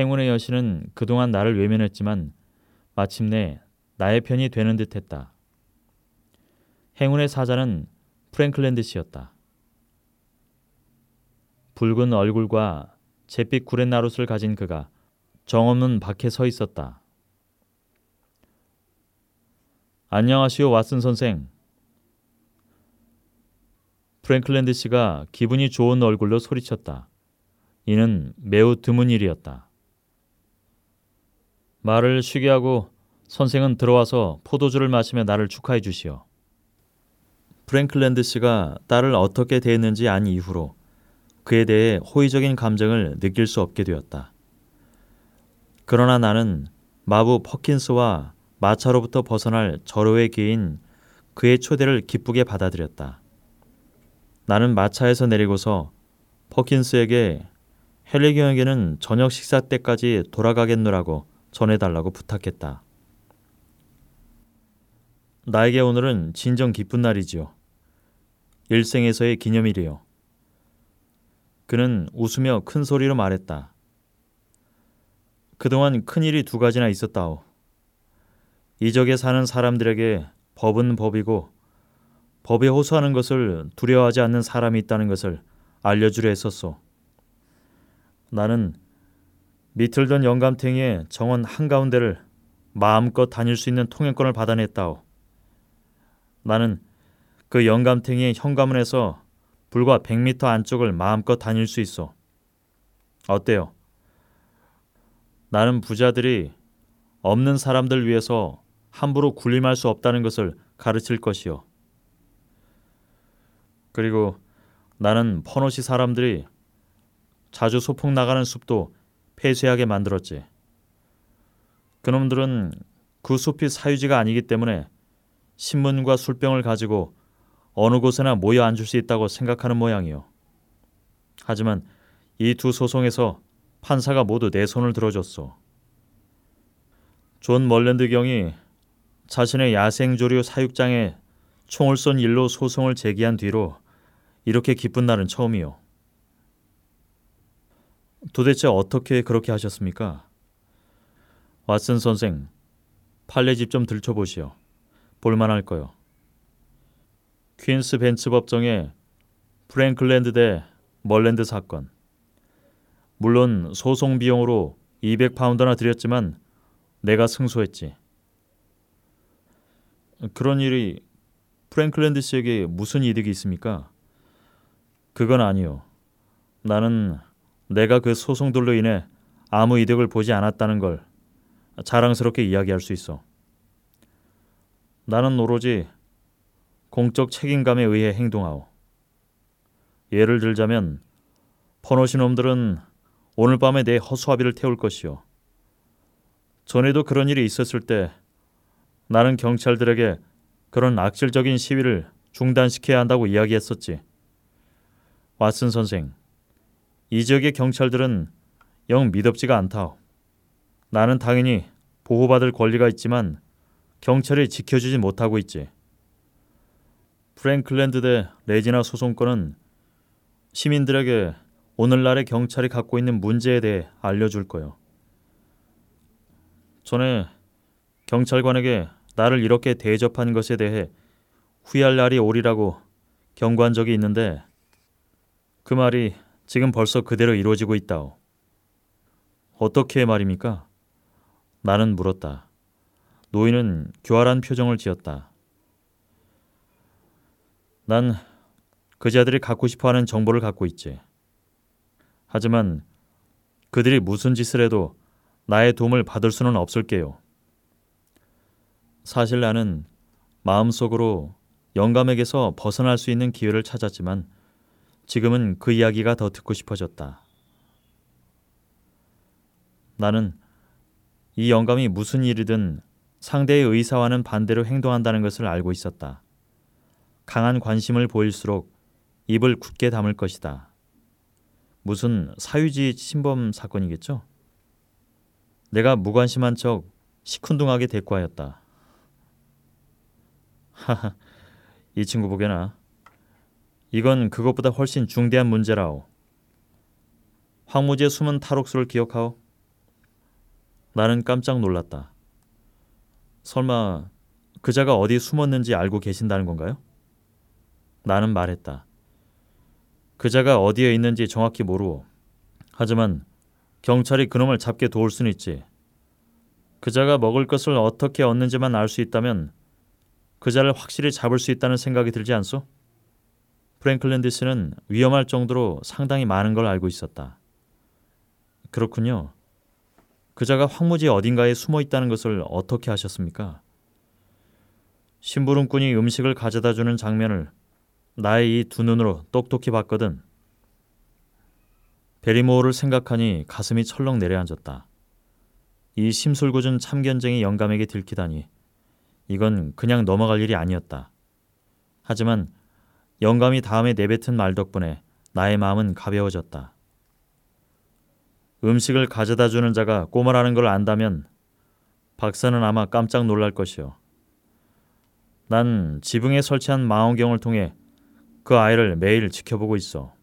행운의 여신은 그동안 나를 외면했지만 마침내 나의 편이 되는 듯했다. 행운의 사자는 프랭클랜드 씨였다. 붉은 얼굴과 잿빛 구렛나룻을 가진 그가 정없는 밖에 서 있었다. 안녕하시오 왓슨 선생. 프랭클랜드 씨가 기분이 좋은 얼굴로 소리쳤다. 이는 매우 드문 일이었다. 말을 쉬게 하고 선생은 들어와서 포도주를 마시며 나를 축하해 주시오. 프랭클랜드 씨가 딸을 어떻게 대했는지 안 이후로 그에 대해 호의적인 감정을 느낄 수 없게 되었다. 그러나 나는 마부 퍼킨스와 마차로부터 벗어날 절호의 기인 그의 초대를 기쁘게 받아들였다. 나는 마차에서 내리고서 퍼킨스에게 헬리경에게는 저녁 식사 때까지 돌아가겠노라고 전해달라고 부탁했다. 나에게 오늘은 진정 기쁜 날이지요. 일생에서의 기념일이요. 그는 웃으며 큰 소리로 말했다. 그동안 큰 일이 두 가지나 있었다오. 이적에 사는 사람들에게 법은 법이고 법에 호소하는 것을 두려워하지 않는 사람이 있다는 것을 알려주려 했었소. 나는 미틀던 영감탱이의 정원 한가운데를 마음껏 다닐 수 있는 통행권을 받아냈다오. 나는 그 영감탱이의 현관문에서 불과 100m 안쪽을 마음껏 다닐 수 있어. 어때요? 나는 부자들이 없는 사람들 위해서 함부로 군림할 수 없다는 것을 가르칠 것이요. 그리고 나는 퍼노시 사람들이 자주 소풍 나가는 숲도 폐쇄하게 만들었지. 그놈들은 그 숲이 사유지가 아니기 때문에 신문과 술병을 가지고 어느 곳에나 모여 앉을 수 있다고 생각하는 모양이요. 하지만 이 두 소송에서 판사가 모두 내 손을 들어줬소. 존 멀랜드 경이 자신의 야생조류 사육장에 총을 쏜 일로 소송을 제기한 뒤로 이렇게 기쁜 날은 처음이요. 도대체 어떻게 그렇게 하셨습니까? 왓슨 선생, 판례집 좀 들춰보시오. 볼만할 거요. Queen's Bench 법정의 프랭클랜드 대 멀랜드 사건. 물론 소송 비용으로 200파운드나 들였지만 내가 승소했지. 그런 일이 프랭클랜드 씨에게 무슨 이득이 있습니까? 그건 아니요. 나는 내가 그 소송들로 인해 아무 이득을 보지 않았다는 걸 자랑스럽게 이야기할 수 있어. 나는 오로지 공적 책임감에 의해 행동하오. 예를 들자면 퍼노시 놈들은 오늘 밤에 내 허수아비를 태울 것이오. 전에도 그런 일이 있었을 때 나는 경찰들에게 그런 악질적인 시위를 중단시켜야 한다고 이야기했었지. 왓슨 선생, 이 지역의 경찰들은 영 미덥지가 않다오. 나는 당연히 보호받을 권리가 있지만 경찰이 지켜주지 못하고 있지. 프랭클랜드 대 레지나 소송권은 시민들에게 오늘날의 경찰이 갖고 있는 문제에 대해 알려줄 거요. 전에 경찰관에게 나를 이렇게 대접한 것에 대해 후회할 날이 오리라고 경고한 적이 있는데 그 말이 지금 벌써 그대로 이루어지고 있다오. 어떻게 말입니까? 나는 물었다. 노인은 교활한 표정을 지었다. 난 그자들이 갖고 싶어 하는 정보를 갖고 있지. 하지만 그들이 무슨 짓을 해도 나의 도움을 받을 수는 없을게요. 사실 나는 마음속으로 영감에게서 벗어날 수 있는 기회를 찾았지만 지금은 그 이야기가 더 듣고 싶어졌다. 나는 이 영감이 무슨 일이든 상대의 의사와는 반대로 행동한다는 것을 알고 있었다. 강한 관심을 보일수록 입을 굳게 담을 것이다. 무슨 사유지 침범 사건이겠죠? 내가 무관심한 척 시큰둥하게 대꾸하였다. 하하, 이 친구 보게나. 이건 그것보다 훨씬 중대한 문제라오. 황무지의 숨은 탈옥수를 기억하오. 나는 깜짝 놀랐다. 설마 그자가 어디 숨었는지 알고 계신다는 건가요? 나는 말했다. 그자가 어디에 있는지 정확히 모르오. 하지만 경찰이 그놈을 잡게 도울 수는 있지. 그자가 먹을 것을 어떻게 얻는지만 알 수 있다면 그자를 확실히 잡을 수 있다는 생각이 들지 않소? 프랭클랜드 씨는 위험할 정도로 상당히 많은 걸 알고 있었다. 그렇군요. 그자가 황무지 어딘가에 숨어 있다는 것을 어떻게 하셨습니까? 심부름꾼이 음식을 가져다 주는 장면을 나의 이 두 눈으로 똑똑히 봤거든. 베리모어를 생각하니 가슴이 철렁 내려앉았다. 이 심술궂은 참견쟁이 영감에게 들키다니 이건 그냥 넘어갈 일이 아니었다. 하지만 영감이 다음에 내뱉은 말 덕분에 나의 마음은 가벼워졌다. 음식을 가져다 주는 자가 꼬마라는 걸 안다면 박사는 아마 깜짝 놀랄 것이요. 난 지붕에 설치한 망원경을 통해 그 아이를 매일 지켜보고 있어.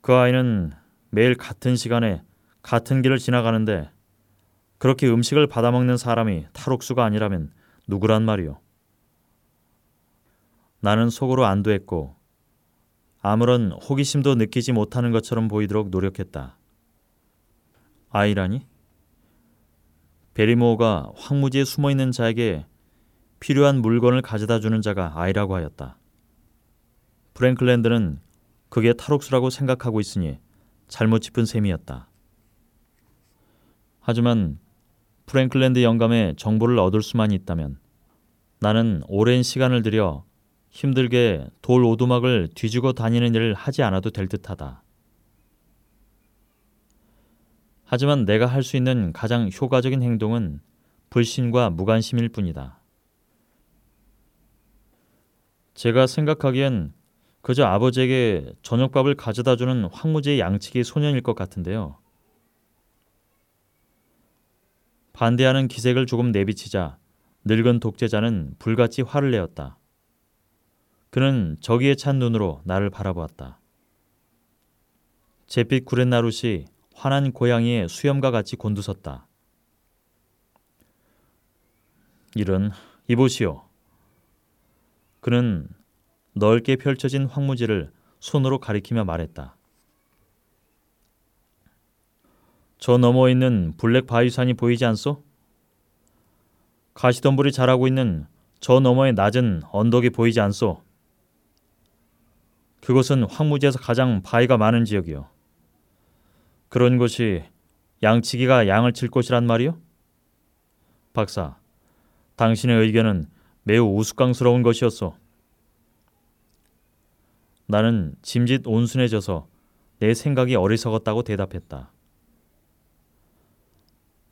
그 아이는 매일 같은 시간에 같은 길을 지나가는데 그렇게 음식을 받아먹는 사람이 탈옥수가 아니라면 누구란 말이오. 나는 속으로 안도했고 아무런 호기심도 느끼지 못하는 것처럼 보이도록 노력했다. 아이라니? 베리모어가 황무지에 숨어 있는 자에게 필요한 물건을 가져다 주는 자가 아이라고 하였다. 프랭클랜드는 그게 탈옥수라고 생각하고 있으니 잘못 짚은 셈이었다. 하지만 프랭클랜드 영감의 정보를 얻을 수만 있다면 나는 오랜 시간을 들여 힘들게 돌 오두막을 뒤지고 다니는 일을 하지 않아도 될 듯하다. 하지만 내가 할 수 있는 가장 효과적인 행동은 불신과 무관심일 뿐이다. 제가 생각하기엔 그저 아버지에게 저녁밥을 가져다 주는 황무지의 양치기 소년일 것 같은데요. 반대하는 기색을 조금 내비치자 늙은 독재자는 불같이 화를 내었다. 그는 저기에 찬 눈으로 나를 바라보았다. 잿빛 구렛나룻이 환한 고양이의 수염과 같이 곤두섰다. 이런 이보시오. 그는 넓게 펼쳐진 황무지를 손으로 가리키며 말했다. 저 너머에 있는 블랙 바위산이 보이지 않소? 가시덤불이 자라고 있는 저 너머의 낮은 언덕이 보이지 않소? 그곳은 황무지에서 가장 바위가 많은 지역이요. 그런 곳이 양치기가 양을 칠 곳이란 말이요? 박사, 당신의 의견은 매우 우스꽝스러운 것이었소. 나는 짐짓 온순해져서 내 생각이 어리석었다고 대답했다.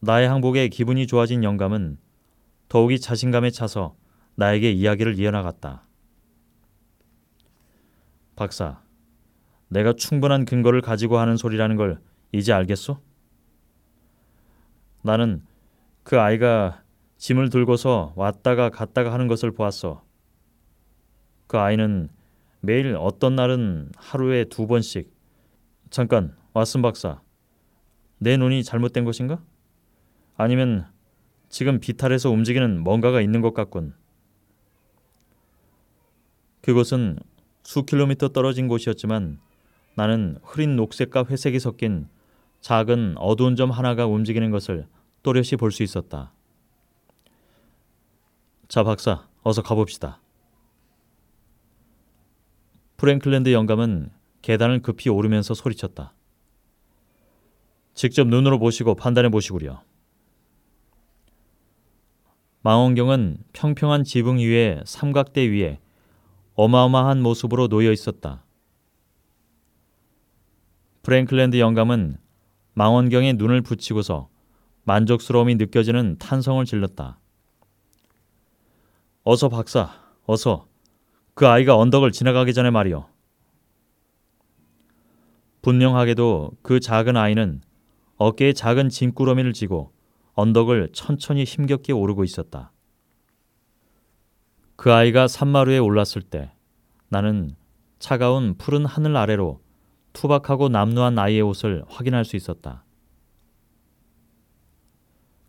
나의 항복에 기분이 좋아진 영감은 더욱이 자신감에 차서 나에게 이야기를 이어나갔다. 박사, 내가 충분한 근거를 가지고 하는 소리라는 걸 이제 알겠소? 나는 그 아이가 짐을 들고서 왔다가 갔다가 하는 것을 보았어. 그 아이는 매일 어떤 날은 하루에 두 번씩 잠깐 왓슨 박사 내 눈이 잘못된 것인가? 아니면 지금 비탈에서 움직이는 뭔가가 있는 것 같군. 그곳은 수 킬로미터 떨어진 곳이었지만 나는 흐린 녹색과 회색이 섞인 작은 어두운 점 하나가 움직이는 것을 또렷이 볼 수 있었다. 자, 박사, 어서 가봅시다. 프랭클랜드 영감은 계단을 급히 오르면서 소리쳤다. 직접 눈으로 보시고 판단해 보시구려. 망원경은 평평한 지붕 위에 삼각대 위에 어마어마한 모습으로 놓여 있었다. 프랭클랜드 영감은 망원경에 눈을 붙이고서 만족스러움이 느껴지는 탄성을 질렀다. 어서 박사, 어서 그 아이가 언덕을 지나가기 전에 말이오. 분명하게도 그 작은 아이는 어깨에 작은 짐꾸러미를 지고 언덕을 천천히 힘겹게 오르고 있었다. 그 아이가 산마루에 올랐을 때 나는 차가운 푸른 하늘 아래로 투박하고 남루한 아이의 옷을 확인할 수 있었다.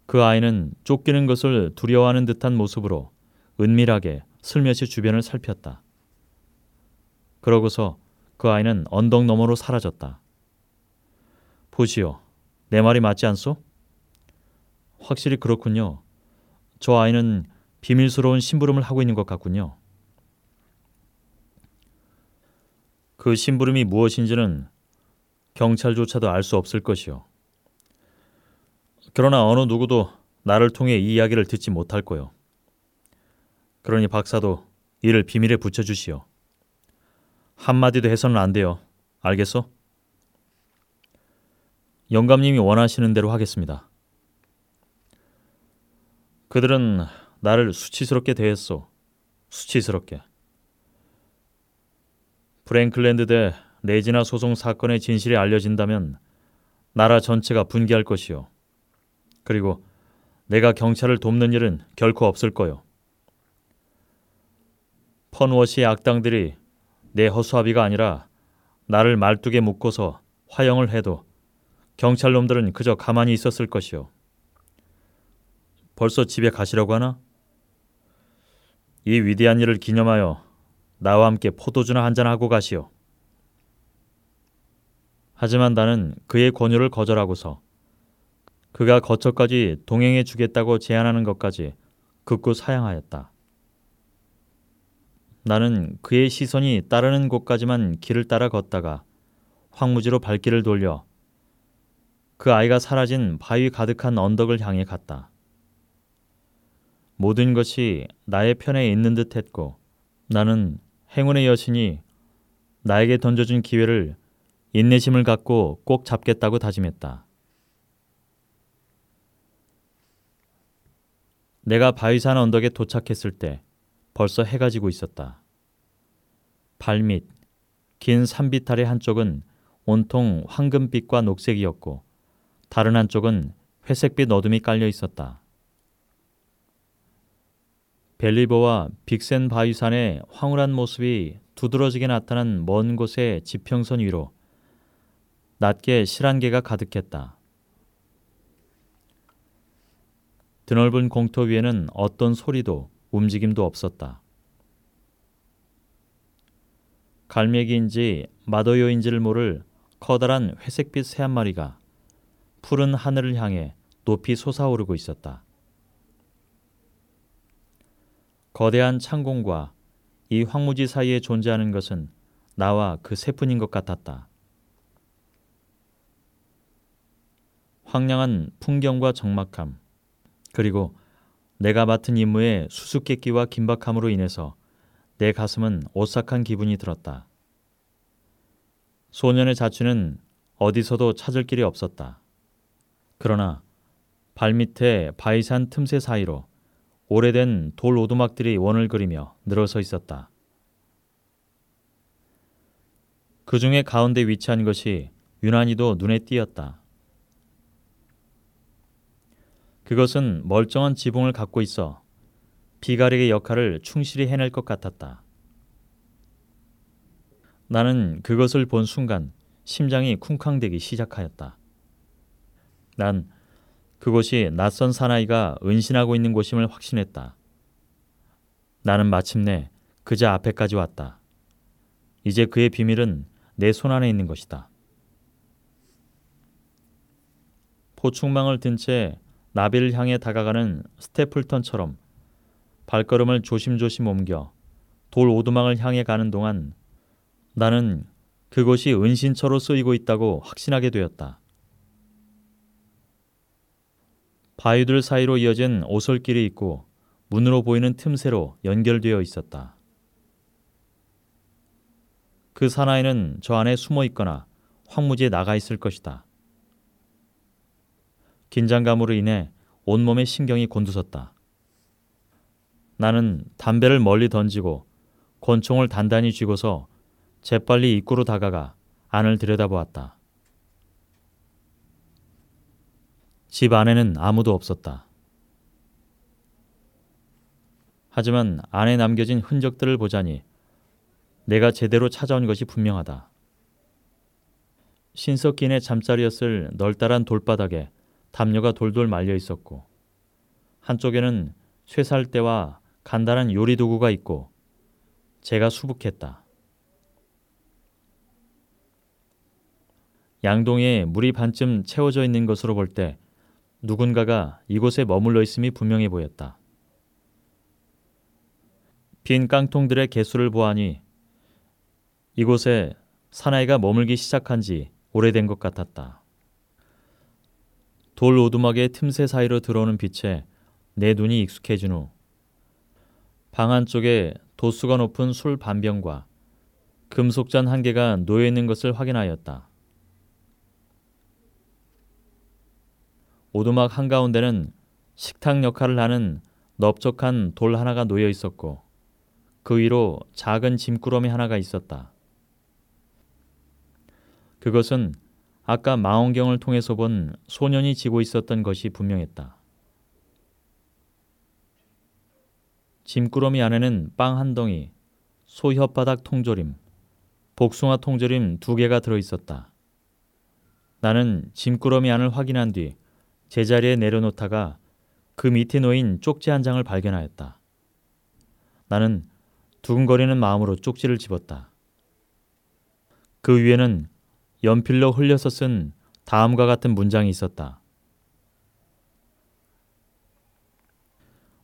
그 아이는 쫓기는 것을 두려워하는 듯한 모습으로 은밀하게 슬며시 주변을 살폈다. 그러고서 그 아이는 언덕 너머로 사라졌다. 보시오. 내 말이 맞지 않소? 확실히 그렇군요. 저 아이는 비밀스러운 심부름을 하고 있는 것 같군요. 그 심부름이 무엇인지는 경찰조차도 알 수 없을 것이요. 그러나 어느 누구도 나를 통해 이 이야기를 듣지 못할 거요. 그러니 박사도 이를 비밀에 붙여주시오. 한마디도 해서는 안 돼요. 알겠어? 영감님이 원하시는 대로 하겠습니다. 그들은 나를 수치스럽게 대했소. 수치스럽게. 프랭클랜드 대 레지나 소송 사건의 진실이 알려진다면 나라 전체가 분개할 것이요. 그리고 내가 경찰을 돕는 일은 결코 없을 거요. 펀워시의 악당들이 내 허수아비가 아니라 나를 말뚝에 묶어서 화형을 해도 경찰 놈들은 그저 가만히 있었을 것이요. 벌써 집에 가시려고 하나? 이 위대한 일을 기념하여 나와 함께 포도주나 한잔 하고 가시오. 하지만 나는 그의 권유를 거절하고서 그가 거처까지 동행해 주겠다고 제안하는 것까지 극구 사양하였다. 나는 그의 시선이 따르는 곳까지만 길을 따라 걷다가 황무지로 발길을 돌려 그 아이가 사라진 바위 가득한 언덕을 향해 갔다. 모든 것이 나의 편에 있는 듯 했고 나는 행운의 여신이 나에게 던져준 기회를 인내심을 갖고 꼭 잡겠다고 다짐했다. 내가 바위산 언덕에 도착했을 때 벌써 해가 지고 있었다. 발밑, 긴 산비탈의 한쪽은 온통 황금빛과 녹색이었고 다른 한쪽은 회색빛 어둠이 깔려 있었다. 벨리버와 빅센 바위산의 황홀한 모습이 두드러지게 나타난 먼 곳의 지평선 위로 낮게 실한개가 가득했다. 드넓은 공터 위에는 어떤 소리도 움직임도 없었다. 갈매기인지 마더요인지를 모를 커다란 회색빛 새 한 마리가 푸른 하늘을 향해 높이 솟아오르고 있었다. 거대한 창공과 이 황무지 사이에 존재하는 것은 나와 그 새뿐인 것 같았다. 황량한 풍경과 적막함, 그리고 내가 맡은 임무의 수수께끼와 긴박함으로 인해서 내 가슴은 오싹한 기분이 들었다. 소년의 자취는 어디서도 찾을 길이 없었다. 그러나 발밑에 바위산 틈새 사이로 오래된 돌 오두막들이 원을 그리며 늘어서 있었다. 그 중에 가운데 위치한 것이 유난히도 눈에 띄었다. 그것은 멀쩡한 지붕을 갖고 있어 비가리의 역할을 충실히 해낼 것 같았다. 나는 그것을 본 순간 심장이 쿵쾅대기 시작하였다. 난 그곳이 낯선 사나이가 은신하고 있는 곳임을 확신했다. 나는 마침내 그자 앞에까지 왔다. 이제 그의 비밀은 내 손 안에 있는 것이다. 포충망을 든 채 나비를 향해 다가가는 스테플턴처럼 발걸음을 조심조심 옮겨 돌 오두막을 향해 가는 동안 나는 그곳이 은신처로 쓰이고 있다고 확신하게 되었다. 바위들 사이로 이어진 오솔길이 있고 문으로 보이는 틈새로 연결되어 있었다. 그 사나이는 저 안에 숨어 있거나 황무지에 나가 있을 것이다. 긴장감으로 인해 온몸의 신경이 곤두섰다. 나는 담배를 멀리 던지고 권총을 단단히 쥐고서 재빨리 입구로 다가가 안을 들여다보았다. 집 안에는 아무도 없었다. 하지만 안에 남겨진 흔적들을 보자니 내가 제대로 찾아온 것이 분명하다. 신석기인의 잠자리였을 널따란 돌바닥에 담요가 돌돌 말려 있었고 한쪽에는 쇠살대와 간단한 요리 도구가 있고 제가 수북했다. 양동이에 물이 반쯤 채워져 있는 것으로 볼 때 누군가가 이곳에 머물러 있음이 분명해 보였다. 빈 깡통들의 개수를 보아니 이곳에 사나이가 머물기 시작한 지 오래된 것 같았다. 돌 오두막의 틈새 사이로 들어오는 빛에 내 눈이 익숙해진 후 방 안쪽에 도수가 높은 술 반병과 금속잔 한 개가 놓여 있는 것을 확인하였다. 오두막 한가운데는 식탁 역할을 하는 넓적한 돌 하나가 놓여 있었고 그 위로 작은 짐꾸러미 하나가 있었다. 그것은 아까 망원경을 통해서 본 소년이 지고 있었던 것이 분명했다. 짐꾸러미 안에는 빵 한 덩이, 소 혓바닥 통조림, 복숭아 통조림 두 개가 들어 있었다. 나는 짐꾸러미 안을 확인한 뒤 제자리에 내려놓다가 그 밑에 놓인 쪽지 한 장을 발견하였다. 나는 두근거리는 마음으로 쪽지를 집었다. 그 위에는 연필로 흘려서 쓴 다음과 같은 문장이 있었다.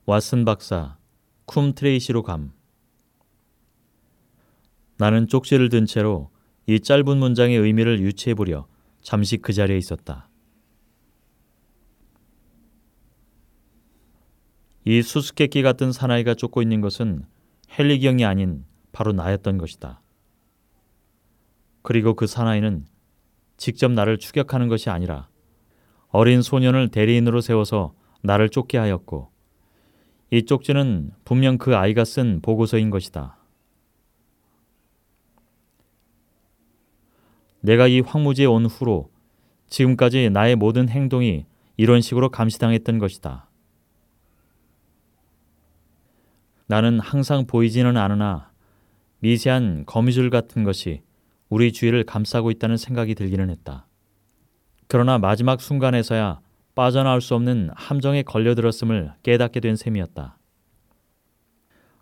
왓슨 박사, 쿰 트레이시로 감. 나는 쪽지를 든 채로 이 짧은 문장의 의미를 유추해 보려 잠시 그 자리에 있었다. 이 수수께끼 같은 사나이가 쫓고 있는 것은 헬리경이 아닌 바로 나였던 것이다. 그리고 그 사나이는 직접 나를 추격하는 것이 아니라 어린 소년을 대리인으로 세워서 나를 쫓게 하였고 이 쪽지는 분명 그 아이가 쓴 보고서인 것이다. 내가 이 황무지에 온 후로 지금까지 나의 모든 행동이 이런 식으로 감시당했던 것이다. 나는 항상 보이지는 않으나 미세한 거미줄 같은 것이 우리 주위를 감싸고 있다는 생각이 들기는 했다. 그러나 마지막 순간에서야 빠져나올 수 없는 함정에 걸려들었음을 깨닫게 된 셈이었다.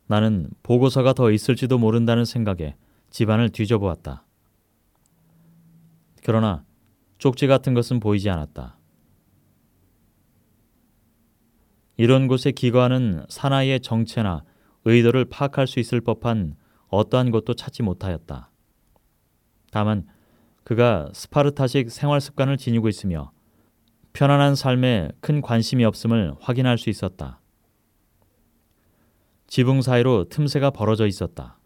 나는 보고서가 더 있을지도 모른다는 생각에 집안을 뒤져보았다. 그러나 쪽지 같은 것은 보이지 않았다. 이런 곳에 기거하는 사나이의 정체나 의도를 파악할 수 있을 법한 어떠한 것도 찾지 못하였다. 다만 그가 스파르타식 생활 습관을 지니고 있으며 편안한 삶에 큰 관심이 없음을 확인할 수 있었다. 지붕 사이로 틈새가 벌어져 있었다.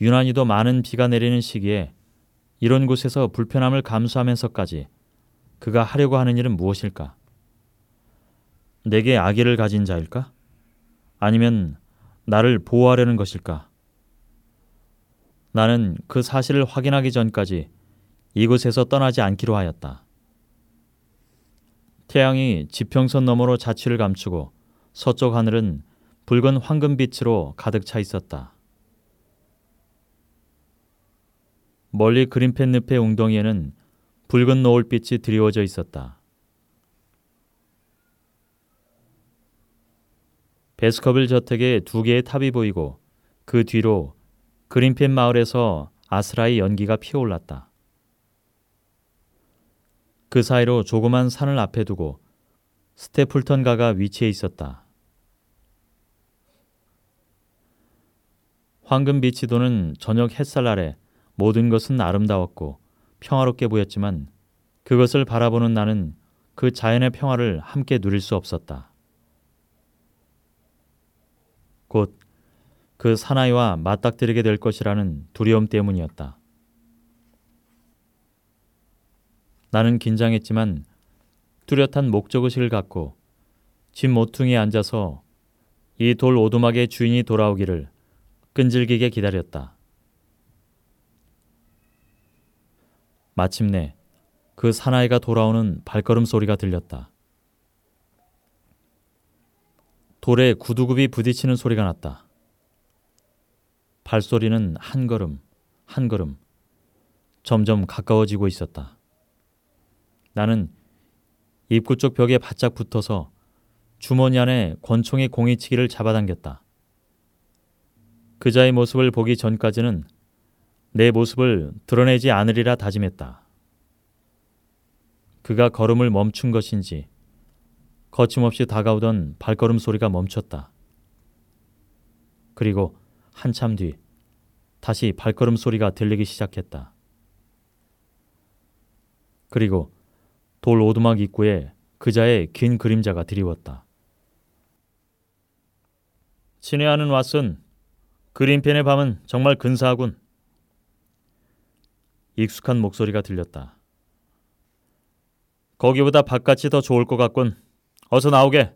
유난히도 많은 비가 내리는 시기에 이런 곳에서 불편함을 감수하면서까지 그가 하려고 하는 일은 무엇일까? 내게 아기를 가진 자일까? 아니면 나를 보호하려는 것일까? 나는 그 사실을 확인하기 전까지 이곳에서 떠나지 않기로 하였다. 태양이 지평선 너머로 자취를 감추고 서쪽 하늘은 붉은 황금빛으로 가득 차 있었다. 멀리 그린펜 늪의 웅덩이에는 붉은 노을빛이 드리워져 있었다. 베스커빌 저택에 두 개의 탑이 보이고 그 뒤로 그린펜 마을에서 아스라의 연기가 피어올랐다. 그 사이로 조그만 산을 앞에 두고 스테플턴 가가 위치해 있었다. 황금 빛이 도는 저녁 햇살 아래 모든 것은 아름다웠고 평화롭게 보였지만 그것을 바라보는 나는 그 자연의 평화를 함께 누릴 수 없었다. 곧 그 사나이와 맞닥뜨리게 될 것이라는 두려움 때문이었다. 나는 긴장했지만 뚜렷한 목적의식을 갖고 집 모퉁이에 앉아서 이 돌 오두막의 주인이 돌아오기를 끈질기게 기다렸다. 마침내 그 사나이가 돌아오는 발걸음 소리가 들렸다. 돌에 구두굽이 부딪히는 소리가 났다. 발소리는 한 걸음, 한 걸음 점점 가까워지고 있었다. 나는 입구 쪽 벽에 바짝 붙어서 주머니 안에 권총의 공이치기를 잡아당겼다. 그자의 모습을 보기 전까지는 내 모습을 드러내지 않으리라 다짐했다. 그가 걸음을 멈춘 것인지 거침없이 다가오던 발걸음 소리가 멈췄다. 그리고 한참 뒤 다시 발걸음 소리가 들리기 시작했다. 그리고 돌 오두막 입구에 그자의 긴 그림자가 드리웠다. 친애하는 왓슨, 그린펜의 밤은 정말 근사하군. 익숙한 목소리가 들렸다. 거기보다 바깥이 더 좋을 것 같군. 어서 나오게.